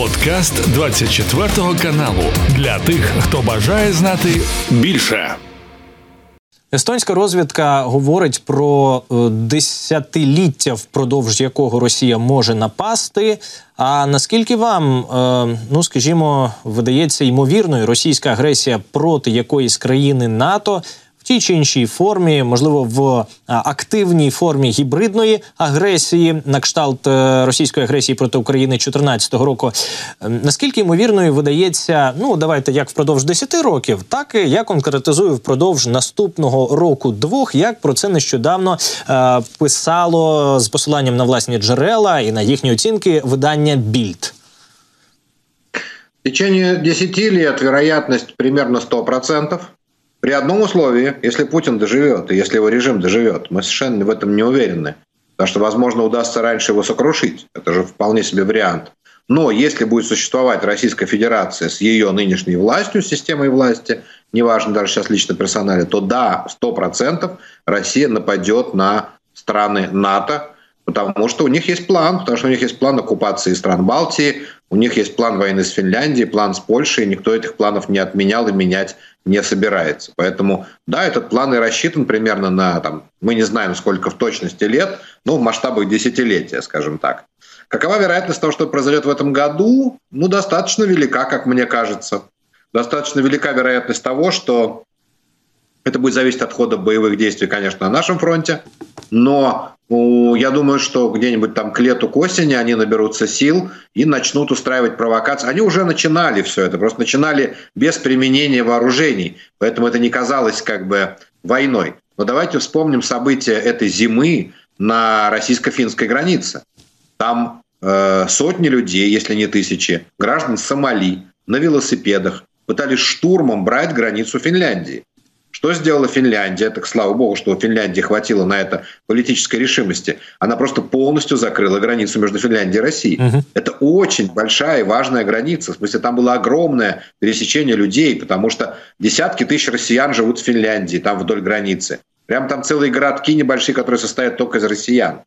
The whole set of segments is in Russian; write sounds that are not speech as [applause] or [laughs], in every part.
Подкаст 24 каналу для тих, хто бажає знати більше. Естонська розвідка говорить про е, десятиліття, впродовж якого Росія може напасти. А наскільки вам, е, ну скажімо, видається ймовірною російська агресія проти якоїсь країни НАТО в тій чи іншій формі, можливо, в активній формі гібридної агресії, на кшталт е, російської агресії проти України 2014 року. Ем, наскільки ймовірною видається, ну давайте як впродовж 10 років, так і я конкретизую впродовж наступного року двох, як про це нещодавно е, писало з посиланням на власні джерела і на їхні оцінки видання Більд. В течение 10 лет вероятность примерно 100%. При одном условии, если Путин доживет, и если его режим доживет, мы совершенно в этом не уверены. Потому что, возможно, удастся раньше его сокрушить. Это же вполне себе вариант. Но если будет существовать Российская Федерация с ее нынешней властью, системой власти, неважно даже сейчас лично персонале, то да, 100% Россия нападет на страны НАТО, потому что у них есть план, потому что у них есть план оккупации стран Балтии, у них есть план войны с Финляндией, план с Польшей, и никто этих планов не отменял и менять не собирается. Поэтому, да, этот план и рассчитан примерно на, там, мы не знаем, сколько в точности лет, но в масштабах десятилетия, скажем так. Какова вероятность того, что произойдет в этом году? Ну, достаточно велика, как мне кажется. Достаточно велика вероятность того, что это будет зависеть от хода боевых действий, конечно, на нашем фронте, но я думаю, что где-нибудь там к лету, к осени они наберутся сил и начнут устраивать провокации. Они уже начинали все это, просто начинали без применения вооружений, поэтому это не казалось как бы войной. Но давайте вспомним события этой зимы на российско-финской границе. Там э, сотни людей, если не тысячи, граждан Сомали на велосипедах пытались штурмом брать границу Финляндии. Что сделала Финляндия? Так слава богу, что у Финляндии хватило на это политической решимости. Она просто полностью закрыла границу между Финляндией и Россией. Угу. Это очень большая и важная граница. В смысле, там было огромное пересечение людей, потому что десятки тысяч россиян живут в Финляндии, там вдоль границы. Прям там целые городки небольшие, которые состоят только из россиян.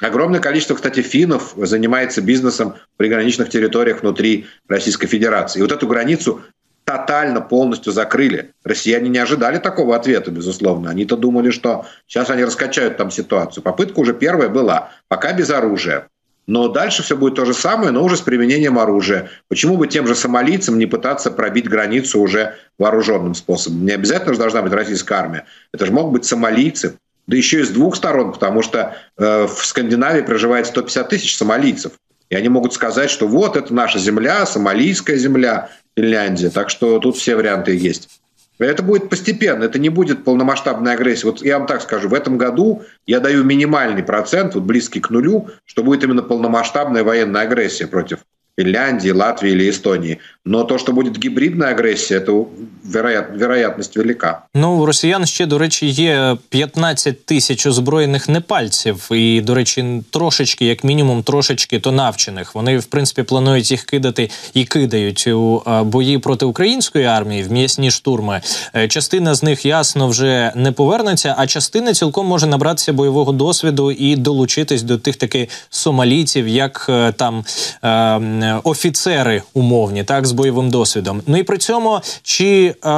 Огромное количество, кстати, финнов занимается бизнесом в приграничных территориях внутри Российской Федерации. И вот эту границу тотально полностью закрыли. Россияне не ожидали такого ответа, безусловно. Они-то думали, что сейчас они раскачают там ситуацию. Попытка уже первая была, пока без оружия. Но дальше все будет то же самое, но уже с применением оружия. Почему бы тем же сомалийцам не пытаться пробить границу уже вооруженным способом? Не обязательно же должна быть российская армия. Это же могут быть сомалийцы. Да еще и с двух сторон, потому что э, в Скандинавии проживает 150 тысяч сомалийцев. И они могут сказать, что вот это наша земля, сомалийская земля, Финляндия. Так что тут все варианты есть. Это будет постепенно, это не будет полномасштабная агрессия. Вот я вам так скажу, в этом году я даю минимальный процент, вот близкий к нулю, что будет именно полномасштабная военная агрессия против Финляндии, Латвии или Эстонии. Но то, що буде гібридна агресія, то вероят, вероятність велика. Ну у росіян ще до речі є 15 тисяч озброєних непальців, і до речі, трошечки, як мінімум, трошечки то навчених. Вони в принципі планують їх кидати і кидають у бої проти української армії в м'ясні штурми. Е, частина з них ясно вже не повернеться, а частина цілком може набратися бойового досвіду і долучитись до тих таких сомалійців, як е, там. Е, офіцери умовні, так з бойовим досвідом. Ну і при цьому чи е,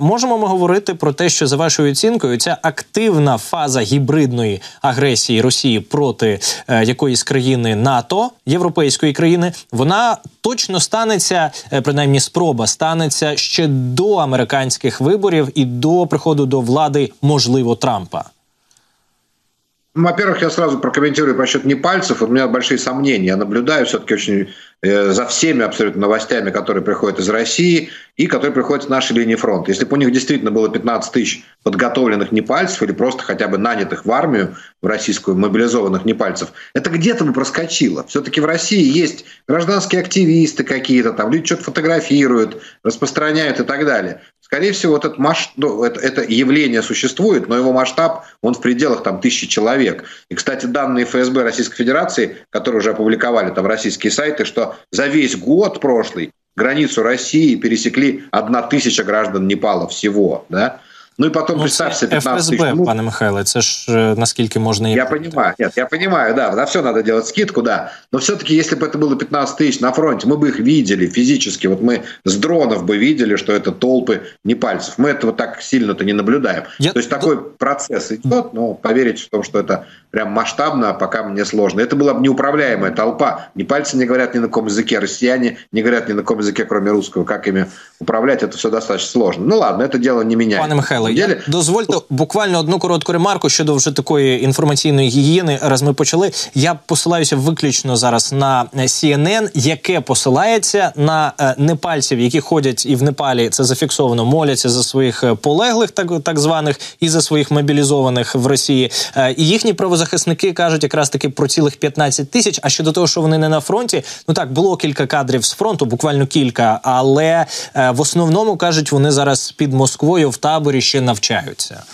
можемо ми говорити про те, що за вашою оцінкою ця активна фаза гібридної агресії Росії проти е, якоїсь країни НАТО, європейської країни, вона точно станеться, е, принаймні спроба станеться ще до американських виборів і до приходу до влади, можливо, Трампа. Ну, во-первых, я сразу прокомментирую по счету не пальцев. У меня большие сомнения. Я наблюдаю все-таки очень э, за всеми абсолютно новостями, которые приходят из России и которые приходят с нашей линии фронта. Если бы у них действительно было 15 тысяч подготовленных непальцев или просто хотя бы нанятых в армию, в российскую, мобилизованных непальцев, это где-то бы проскочило. Все-таки в России есть гражданские активисты какие-то, там люди что-то фотографируют, распространяют и так далее. Скорее всего, вот этот масштаб, ну, это, это явление существует, но его масштаб, он в пределах там, тысячи человек. И, кстати, данные ФСБ Российской Федерации, которые уже опубликовали там российские сайты, что за весь год прошлый границу России пересекли одна тысяча граждан Непала всего. Да? Ну и потом ну, представь себе 15 ФСБ, тысяч. пане Михайле, це ж наскільки можно... Я понимаю, нет, я понимаю, да, на все надо делать скидку, да. Но все-таки, если бы это было 15 тысяч на фронте, мы бы их видели физически. Вот мы с дронов бы видели, что это толпы не пальцев. Мы этого так сильно-то не наблюдаем. Я... То есть такой процесс идет, но поверить в том, что это прям масштабно, пока мне сложно. Это была бы неуправляемая толпа. Ни пальцы не говорят ни на каком языке, россияне не говорят ни на каком языке, кроме русского. Как ими управлять, это все достаточно сложно. Ну ладно, это дело не меняет. Пане Михайло, я дозвольте буквально одну коротку ремарку щодо вже такої інформаційної гігієни. Раз ми почали. Я посилаюся виключно зараз на CNN, яке посилається на е, непальців, які ходять і в Непалі це зафіксовано, моляться за своїх е, полеглих, так так званих, і за своїх мобілізованих в Росії. Е, і їхні правозахисники кажуть якраз таки про цілих 15 тисяч. А щодо того, що вони не на фронті, ну так було кілька кадрів з фронту, буквально кілька, але в основному кажуть, вони зараз під Москвою в таборі ще навчаються.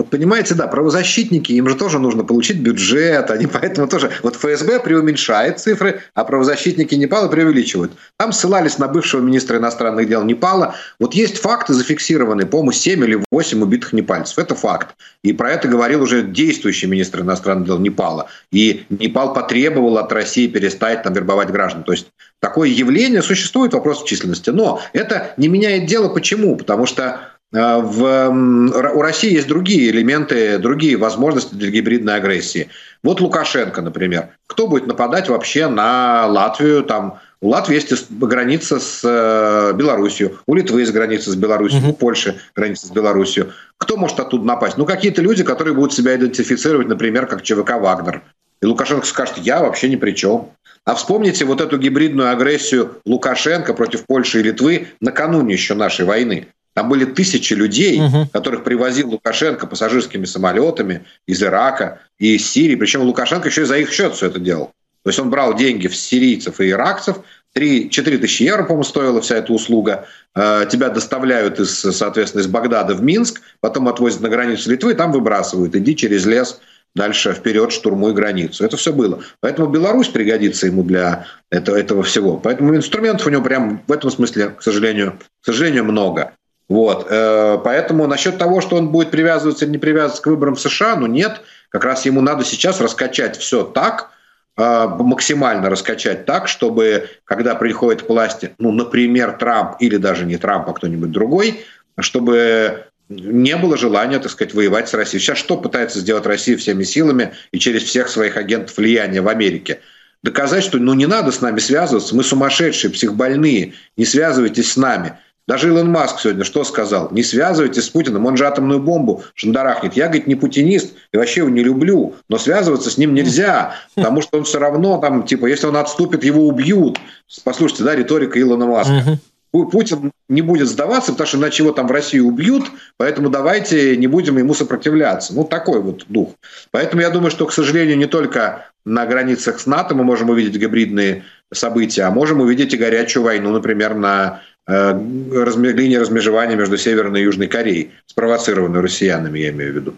Вот понимаете, да, правозащитники, им же тоже нужно получить бюджет, они [laughs] поэтому тоже... Вот ФСБ преуменьшает цифры, а правозащитники Непала преувеличивают. Там ссылались на бывшего министра иностранных дел Непала. Вот есть факты зафиксированные, по-моему, 7 или 8 убитых непальцев. Это факт. И про это говорил уже действующий министр иностранных дел Непала. И Непал потребовал от России перестать там вербовать граждан. То есть такое явление существует, вопрос численности. Но это не меняет дело. Почему? Потому что в, у России есть другие элементы, другие возможности для гибридной агрессии. Вот Лукашенко, например. Кто будет нападать вообще на Латвию? Там, у Латвии есть граница с э, Белоруссией, у Литвы есть граница с Белоруссией, угу. у Польши граница с Белоруссией. Кто может оттуда напасть? Ну, какие-то люди, которые будут себя идентифицировать, например, как ЧВК «Вагнер». И Лукашенко скажет, я вообще ни при чем. А вспомните вот эту гибридную агрессию Лукашенко против Польши и Литвы накануне еще нашей войны. Там были тысячи людей, угу. которых привозил Лукашенко пассажирскими самолетами из Ирака и из Сирии. Причем Лукашенко еще и за их счет все это делал. То есть он брал деньги с сирийцев и иракцев. 3, 4 тысячи евро, по-моему, стоила вся эта услуга. Э, тебя доставляют, из, соответственно, из Багдада в Минск, потом отвозят на границу Литвы, и там выбрасывают. Иди через лес дальше вперед штурмуй границу. Это все было. Поэтому Беларусь пригодится ему для этого, этого всего. Поэтому инструментов у него прям в этом смысле, к сожалению, к сожалению много. Вот. Э, поэтому насчет того, что он будет привязываться или не привязываться к выборам в США, ну нет. Как раз ему надо сейчас раскачать все так, э, максимально раскачать так, чтобы, когда приходит к власти, ну, например, Трамп или даже не Трамп, а кто-нибудь другой, чтобы не было желания, так сказать, воевать с Россией. Сейчас что пытается сделать Россия всеми силами и через всех своих агентов влияния в Америке? Доказать, что ну не надо с нами связываться, мы сумасшедшие, психбольные, не связывайтесь с нами – даже Илон Маск сегодня что сказал? Не связывайтесь с Путиным, он же атомную бомбу шандарахнет. Я, говорит, не путинист и вообще его не люблю, но связываться с ним нельзя, [laughs] потому что он все равно там, типа, если он отступит, его убьют. Послушайте, да, риторика Илона Маска. Путин не будет сдаваться, потому что иначе его там в России убьют, поэтому давайте не будем ему сопротивляться. Ну, такой вот дух. Поэтому я думаю, что, к сожалению, не только на границах с НАТО мы можем увидеть гибридные события, а можем увидеть и горячую войну, например, на линии размежевания между Северной и Южной Кореей, спровоцированной россиянами, я имею в виду.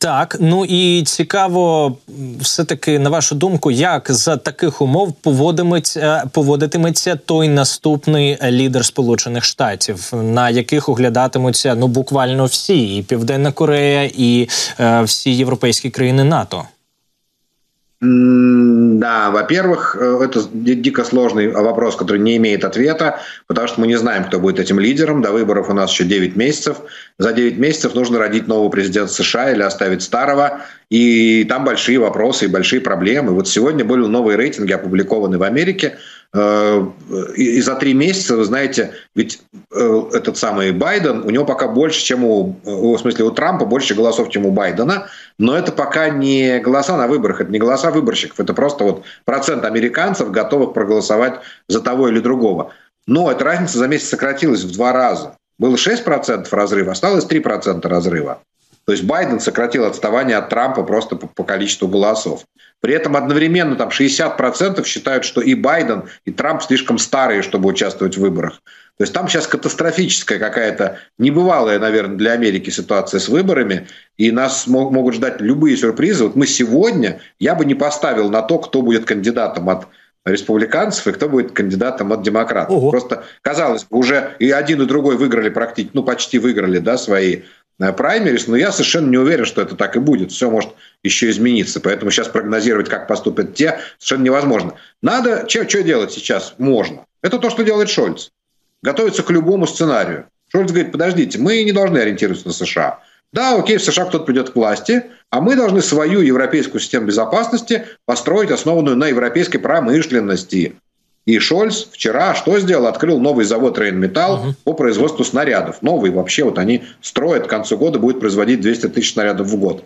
Так, ну і цікаво, все таки на вашу думку, як за таких умов поводиметься поводитиметься той наступний лідер Сполучених Штатів, на яких оглядатимуться ну буквально всі, і Південна Корея, і е, всі європейські країни НАТО. Да, во-первых, э, это дико сложный вопрос, который не имеет ответа, потому что мы не знаем, кто будет этим лидером. До выборов у нас еще 9 месяцев. За 9 месяцев нужно родить нового президента США или оставить старого. И там большие вопросы и большие проблемы. Вот сегодня были новые рейтинги опубликованы в Америке. Э, и за три месяца, вы знаете, ведь э, этот самый Байден, у него пока больше, чем у, в смысле, у Трампа больше голосов, чем у Байдена, но это пока не голоса на выборах, это не голоса выборщиков, это просто вот процент американцев готовых проголосовать за того или другого. Но эта разница за месяц сократилась в два раза. Было 6% разрыва, осталось 3% разрыва. То есть Байден сократил отставание от Трампа просто по, по количеству голосов. При этом одновременно там 60% считают, что и Байден, и Трамп слишком старые, чтобы участвовать в выборах. То есть там сейчас катастрофическая какая-то, небывалая, наверное, для Америки ситуация с выборами, и нас могут ждать любые сюрпризы. Вот мы сегодня, я бы не поставил на то, кто будет кандидатом от республиканцев и кто будет кандидатом от демократов. Ого. Просто, казалось бы, уже и один, и другой выиграли практически, ну, почти выиграли, да, свои праймерис, но я совершенно не уверен, что это так и будет. Все может еще измениться. Поэтому сейчас прогнозировать, как поступят те, совершенно невозможно. Надо, что, делать сейчас? Можно. Это то, что делает Шольц. Готовиться к любому сценарию. Шольц говорит, подождите, мы не должны ориентироваться на США. Да, окей, в США кто-то придет к власти, а мы должны свою европейскую систему безопасности построить, основанную на европейской промышленности. И Шольц вчера что сделал? Открыл новый завод Рейнметалл угу. по производству снарядов. Новый вообще, вот они строят к концу года, будет производить 200 тысяч снарядов в год.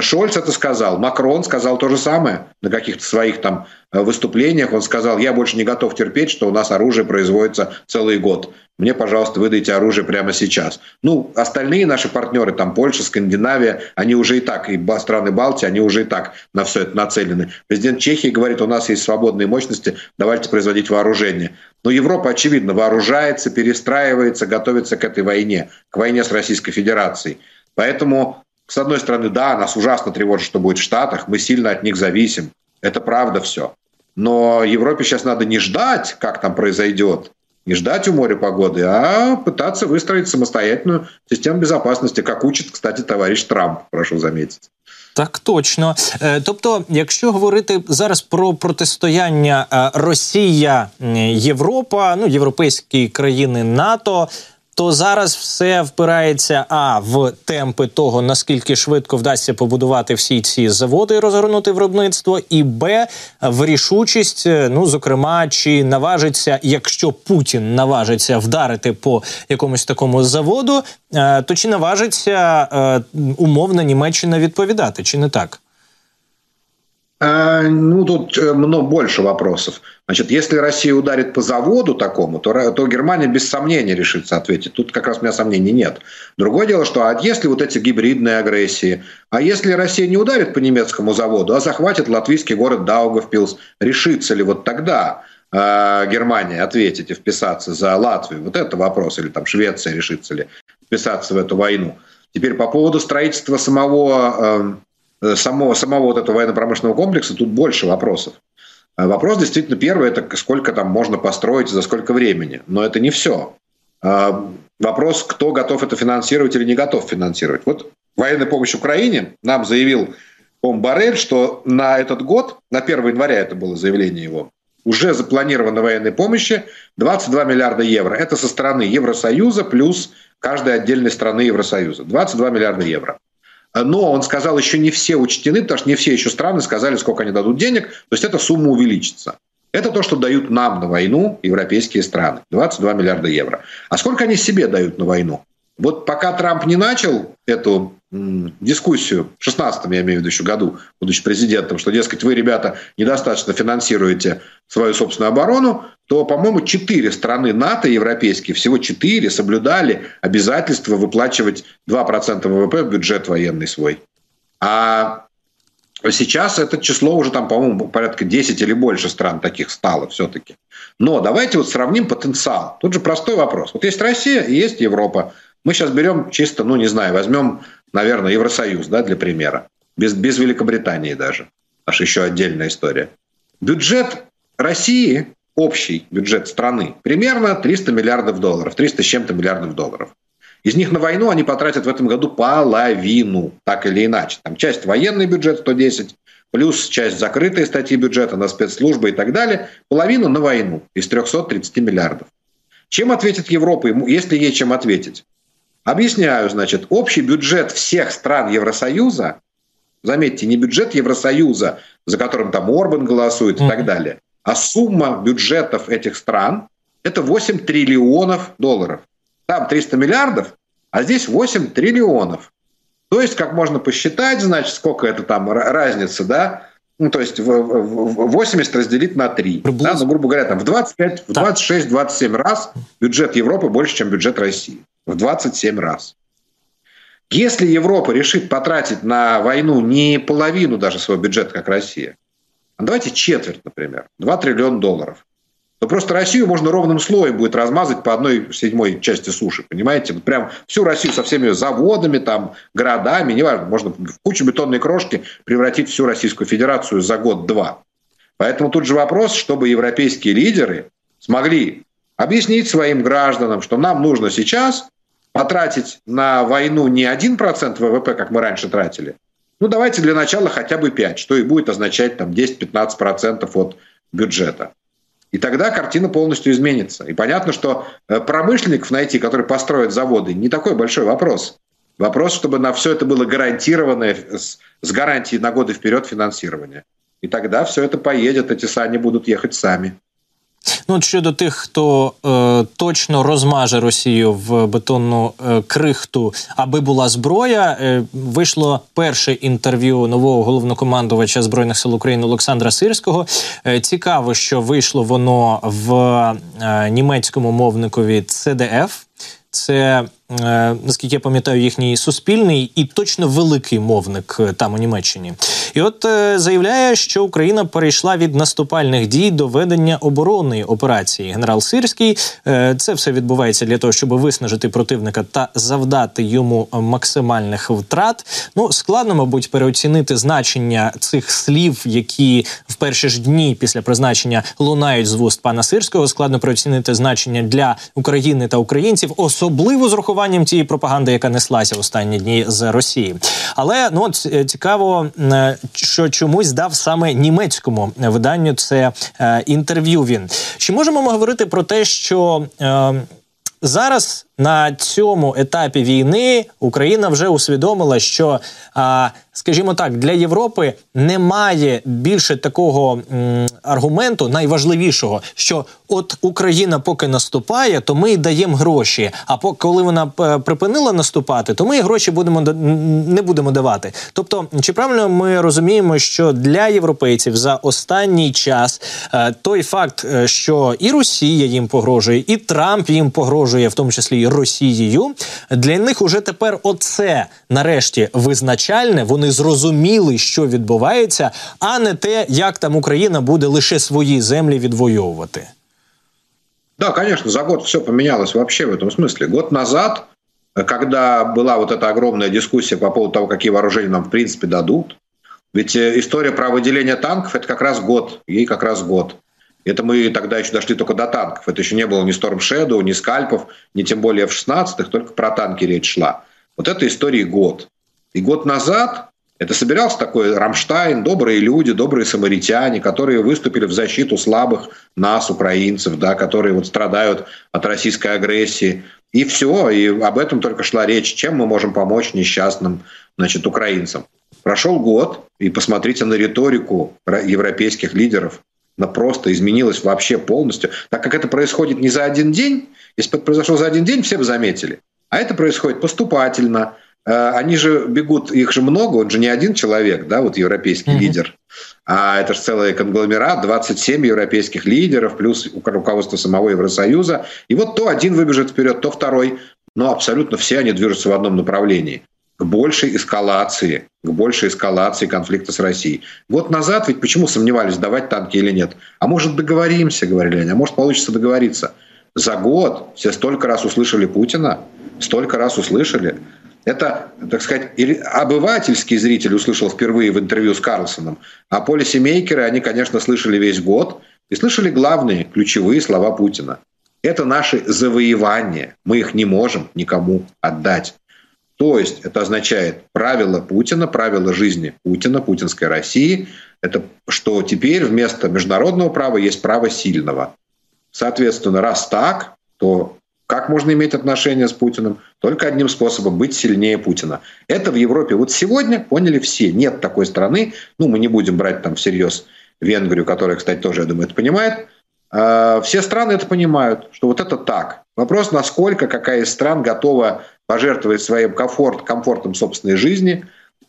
Шольц это сказал. Макрон сказал то же самое на каких-то своих там э, выступлениях. Он сказал, я больше не готов терпеть, что у нас оружие производится целый год. Мне, пожалуйста, выдайте оружие прямо сейчас. Ну, остальные наши партнеры, там Польша, Скандинавия, они уже и так, и страны Балтии, они уже и так на все это нацелены. Президент Чехии говорит, у нас есть свободные мощности, давайте производить вооружение. Но Европа, очевидно, вооружается, перестраивается, готовится к этой войне, к войне с Российской Федерацией. Поэтому с одной стороны, да, нас ужасно тревожит, что будет в Штатах, мы сильно от них зависим. Это правда все. Но Европе сейчас надо не ждать, как там произойдет, не ждать у моря погоды, а пытаться выстроить самостоятельную систему безопасности, как учит, кстати, товарищ Трамп, прошу заметить. Так точно. Тобто, якщо говорити зараз про протистояння Росія, Європа, ну європейські країни НАТО, То зараз все впирається а в темпи того наскільки швидко вдасться побудувати всі ці заводи, і розгорнути виробництво, і б в рішучість. Е, ну зокрема, чи наважиться, якщо Путін наважиться вдарити по якомусь такому заводу, е, то чи наважиться е, умовна Німеччина відповідати, чи не так? А, ну, тут э, много больше вопросов. Значит, если Россия ударит по заводу такому, то, то Германия без сомнения решится ответить. Тут как раз у меня сомнений нет. Другое дело, что а если вот эти гибридные агрессии, а если Россия не ударит по немецкому заводу, а захватит латвийский город Даугавпилс, решится ли вот тогда э, Германия ответить и вписаться за Латвию? Вот это вопрос. Или там Швеция решится ли вписаться в эту войну? Теперь по поводу строительства самого э, самого, самого вот этого военно-промышленного комплекса тут больше вопросов. Э, вопрос действительно первый, это сколько там можно построить, за сколько времени. Но это не все. Э, вопрос, кто готов это финансировать или не готов финансировать. Вот военная помощь Украине нам заявил Пом Барель, что на этот год, на 1 января это было заявление его, уже запланировано военной помощи 22 миллиарда евро. Это со стороны Евросоюза плюс каждой отдельной страны Евросоюза. 22 миллиарда евро. Но он сказал, еще не все учтены, потому что не все еще страны сказали, сколько они дадут денег. То есть эта сумма увеличится. Это то, что дают нам на войну европейские страны. 22 миллиарда евро. А сколько они себе дают на войну? Вот пока Трамп не начал эту дискуссию в 16 я имею в виду еще году, будучи президентом, что, дескать, вы, ребята, недостаточно финансируете свою собственную оборону, то, по-моему, четыре страны НАТО европейские, всего четыре, соблюдали обязательство выплачивать 2% ВВП в бюджет военный свой. А сейчас это число уже там, по-моему, порядка 10 или больше стран таких стало все-таки. Но давайте вот сравним потенциал. Тут же простой вопрос. Вот есть Россия и есть Европа. Мы сейчас берем чисто, ну не знаю, возьмем, наверное, Евросоюз, да, для примера. Без, без Великобритании даже. Аж еще отдельная история. Бюджет России, общий бюджет страны, примерно 300 миллиардов долларов, 300 с чем-то миллиардов долларов. Из них на войну они потратят в этом году половину, так или иначе. Там часть военный бюджет 110, плюс часть закрытой статьи бюджета на спецслужбы и так далее. Половину на войну из 330 миллиардов. Чем ответит Европа, если ей чем ответить? Объясняю, значит, общий бюджет всех стран Евросоюза, заметьте, не бюджет Евросоюза, за которым там Орбан голосует и mm-hmm. так далее, а сумма бюджетов этих стран – это 8 триллионов долларов. Там 300 миллиардов, а здесь 8 триллионов. То есть, как можно посчитать, значит, сколько это там разница, да? Ну, то есть 80 разделить на 3. Да? Ну, грубо говоря, там в 25, в 26, 27 раз бюджет Европы больше, чем бюджет России в 27 раз. Если Европа решит потратить на войну не половину даже своего бюджета, как Россия, а давайте четверть, например, 2 триллиона долларов, то просто Россию можно ровным слоем будет размазать по одной седьмой части суши, понимаете? Вот прям всю Россию со всеми заводами, там, городами, неважно, можно в кучу бетонной крошки превратить всю Российскую Федерацию за год-два. Поэтому тут же вопрос, чтобы европейские лидеры смогли объяснить своим гражданам, что нам нужно сейчас потратить на войну не 1% ВВП, как мы раньше тратили, ну давайте для начала хотя бы 5, что и будет означать там 10-15% от бюджета. И тогда картина полностью изменится. И понятно, что э, промышленников найти, которые построят заводы, не такой большой вопрос. Вопрос, чтобы на все это было гарантированное, с, гарантией на годы вперед финансирование. І тогда все это поедет, эти сани будут ехать сами. Ну, от щодо тих, хто е, точно розмаже Росію в бетонну е, крихту, аби була зброя, е, вийшло перше інтерв'ю нового головнокомандувача збройних сил України Олександра Сирського. Е, цікаво, що вийшло воно в е, німецькому мовникові CDF. Це Е, наскільки я пам'ятаю, їхній суспільний і точно великий мовник е, там у Німеччині. І от е, заявляє, що Україна перейшла від наступальних дій до ведення оборонної операції. Генерал Сирський це все відбувається для того, щоб виснажити противника та завдати йому максимальних втрат. Ну складно, мабуть, переоцінити значення цих слів, які в перші ж дні після призначення лунають з вуст пана Сирського. Складно переоцінити значення для України та українців, особливо з рахуванням просуванням тієї пропаганди, яка неслася останні дні з Росії. Але ну е, цікаво, е, що чомусь дав саме німецькому виданню це е, інтерв'ю. Він чи можемо ми говорити про те, що е, зараз на цьому етапі війни Україна вже усвідомила, що скажімо так, для Європи немає більше такого аргументу, найважливішого, що от Україна поки наступає, то ми даємо гроші. А по коли вона е, припинила наступати, то ми гроші будемо не будемо давати. Тобто, чи правильно ми розуміємо, що для європейців за останній час е, той факт, е, що і Росія їм погрожує, і Трамп їм погрожує, в тому числі і Росією, для них уже тепер оце нарешті визначальне. Вони зрозуміли, що відбувається, а не те, як там Україна буде лише свої землі відвоювати. Да, конечно, за год все поменялось вообще в этом смысле. Год назад, когда была вот эта огромная дискуссия по поводу того, какие вооружения нам в принципе дадут, ведь э, история про выделение танков – это как раз год, ей как раз год. Это мы тогда еще дошли только до танков. Это еще не было ни Storm Shadow, ни скальпов, ни тем более F-16, только про танки речь шла. Вот этой истории год. И год назад это собирался такой Рамштайн, добрые люди, добрые самаритяне, которые выступили в защиту слабых нас, украинцев, да, которые вот страдают от российской агрессии. И все, и об этом только шла речь, чем мы можем помочь несчастным значит, украинцам. Прошел год, и посмотрите на риторику европейских лидеров. Она просто изменилась вообще полностью. Так как это происходит не за один день, если бы это произошло за один день, все бы заметили. А это происходит поступательно – Э, они же бегут, их же много, он же не один человек, да, вот европейский mm-hmm. лидер, а это же целый конгломерат, 27 европейских лидеров, плюс руководство самого Евросоюза. И вот то один выбежит вперед, то второй, но абсолютно все они движутся в одном направлении к большей эскалации, к большей эскалации конфликта с Россией. Вот назад ведь почему сомневались, давать танки или нет? А может договоримся, говорили они, а может получится договориться. За год все столько раз услышали Путина, столько раз услышали, это, так сказать, обывательский зритель услышал впервые в интервью с Карлсоном, а полисемейкеры, они, конечно, слышали весь год и слышали главные, ключевые слова Путина. Это наши завоевания. Мы их не можем никому отдать. То есть это означает правило Путина, правило жизни Путина, путинской России. Это что теперь вместо международного права есть право сильного. Соответственно, раз так, то как можно иметь отношения с Путиным? Только одним способом – быть сильнее Путина. Это в Европе вот сегодня поняли все. Нет такой страны, ну, мы не будем брать там всерьез Венгрию, которая, кстати, тоже, я думаю, это понимает. А, все страны это понимают, что вот это так. Вопрос, насколько какая из стран готова пожертвовать своим комфорт, комфортом собственной жизни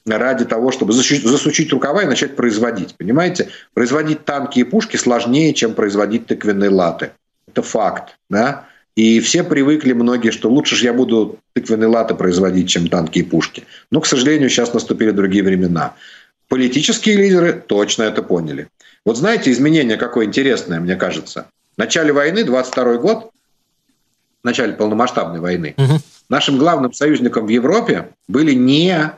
ради того, чтобы засучить рукава и начать производить. Понимаете? Производить танки и пушки сложнее, чем производить тыквенные латы. Это факт. Да? И все привыкли, многие, что лучше же я буду тыквенные латы производить, чем танки и пушки. Но, к сожалению, сейчас наступили другие времена. Политические лидеры точно это поняли. Вот знаете, изменение какое интересное, мне кажется. В начале войны, 22 год, в начале полномасштабной войны, угу. нашим главным союзником в Европе были не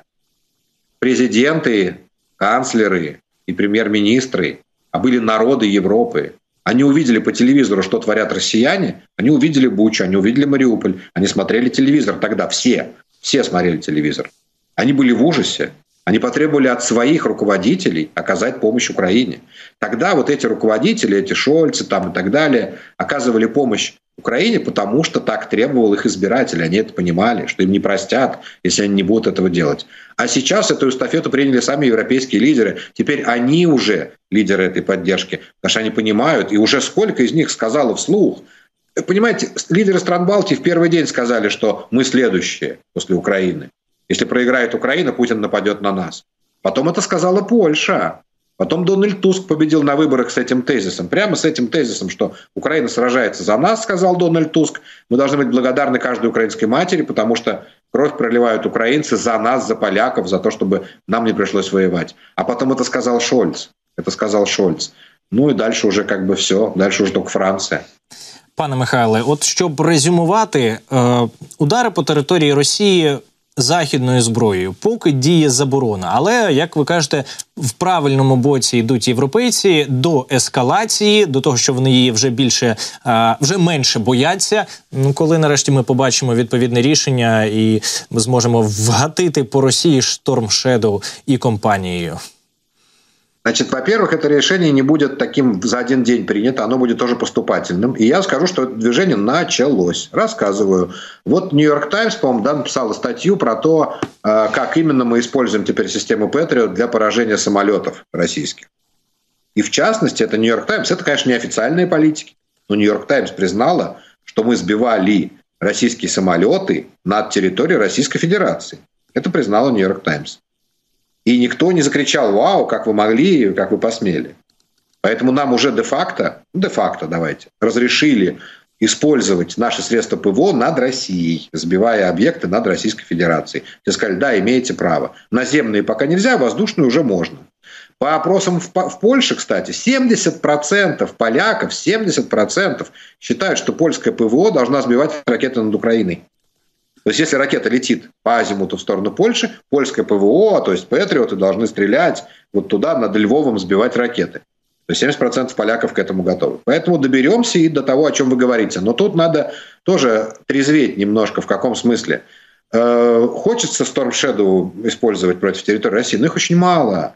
президенты, канцлеры и премьер-министры, а были народы Европы. Они увидели по телевизору, что творят россияне, они увидели Бучу, они увидели Мариуполь, они смотрели телевизор тогда, все, все смотрели телевизор. Они были в ужасе, они потребовали от своих руководителей оказать помощь Украине. Тогда вот эти руководители, эти Шольцы там и так далее, оказывали помощь Украине, потому что так требовал их избиратель. Они это понимали, что им не простят, если они не будут этого делать. А сейчас эту эстафету приняли сами европейские лидеры. Теперь они уже лидеры этой поддержки, потому что они понимают, и уже сколько из них сказало вслух. Понимаете, лидеры стран Балтии в первый день сказали, что мы следующие после Украины. Если проиграет Украина, Путин нападет на нас. Потом это сказала Польша. Потом Дональд Туск победил на выборах с этим тезисом. Прямо с этим тезисом, что Украина сражается за нас, сказал Дональд Туск. Мы должны быть благодарны каждой украинской матери, потому что кровь проливают украинцы за нас, за поляков, за то, чтобы нам не пришлось воевать. А потом это сказал Шольц. Это сказал Шольц. Ну и дальше уже как бы все. Дальше уже только Франция. Пане Михайле, от щоб резюмувати, удари по території Росії західною зброєю, поки діє заборона. Але як ви кажете, в правильному боці йдуть європейці до ескалації, до того, що вони її вже більше вже менше бояться. Ну коли нарешті ми побачимо відповідне рішення, і ми зможемо вгатити по Росії шторм Шедоу і компанією. Значит, во-первых, это решение не будет таким за один день принято, оно будет тоже поступательным. И я скажу, что это движение началось. Рассказываю. Вот Нью-Йорк Таймс, по-моему, да, написала статью про то, э, как именно мы используем теперь систему Патриот для поражения самолетов российских. И в частности, это Нью-Йорк Таймс, это, конечно, не официальные политики, но Нью-Йорк Таймс признала, что мы сбивали российские самолеты над территорией Российской Федерации. Это признала Нью-Йорк Таймс. И никто не закричал «Вау, как вы могли, как вы посмели». Поэтому нам уже де-факто, де-факто давайте, разрешили использовать наши средства ПВО над Россией, сбивая объекты над Российской Федерацией. Те сказали, да, имеете право. Наземные пока нельзя, воздушные уже можно. По опросам в, в Польше, кстати, 70% поляков, 70% считают, что польская ПВО должна сбивать ракеты над Украиной. То есть, если ракета летит по азимуту в сторону Польши, польское ПВО, то есть патриоты должны стрелять вот туда, над Львовом сбивать ракеты. То есть 70% поляков к этому готовы. Поэтому доберемся и до того, о чем вы говорите. Но тут надо тоже трезветь немножко. В каком смысле? Э, хочется Storm Shadow использовать против территории России, но их очень мало.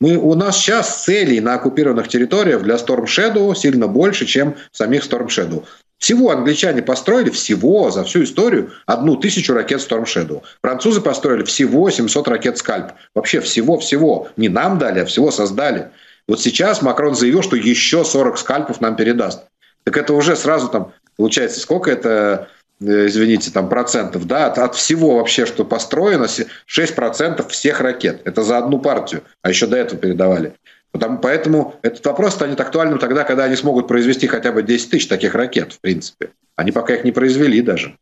Мы, у нас сейчас целей на оккупированных территориях для Storm Shadow сильно больше, чем самих Storm Shadow. Всего англичане построили, всего за всю историю, одну тысячу ракет Storm Shadow. Французы построили всего 700 ракет Скальп. Вообще всего-всего. Не нам дали, а всего создали. Вот сейчас Макрон заявил, что еще 40 скальпов нам передаст. Так это уже сразу там, получается, сколько это, извините, там процентов, да, от, от всего вообще, что построено, 6% всех ракет. Это за одну партию, а еще до этого передавали. Потому, поэтому этот вопрос станет актуальным тогда, когда они смогут произвести хотя бы 10 тысяч таких ракет, в принципе. Они пока их не произвели даже.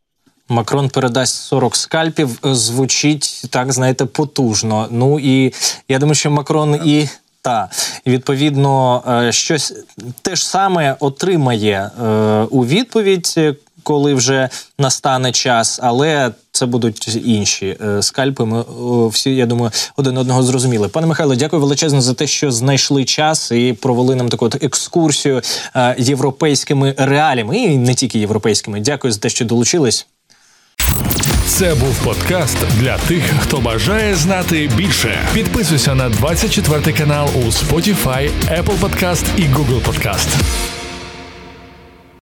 Макрон передасть 40 скальпів. Звучить так, знаєте, потужно. Ну і я думаю, що Макрон і. Та відповідно щось те ж саме отримає е, у відповідь, коли вже настане час, але це будуть інші е, скальпи. Ми всі, я думаю, один одного зрозуміли. Пане Михайло, дякую величезно за те, що знайшли час і провели нам таку екскурсію е, європейськими реаліями, і не тільки європейськими. Дякую за те, що долучились. Це був подкаст для тих, хто бажає знати більше. Підписуйся на 24 канал у Spotify, Apple Podcast і Google Podcast.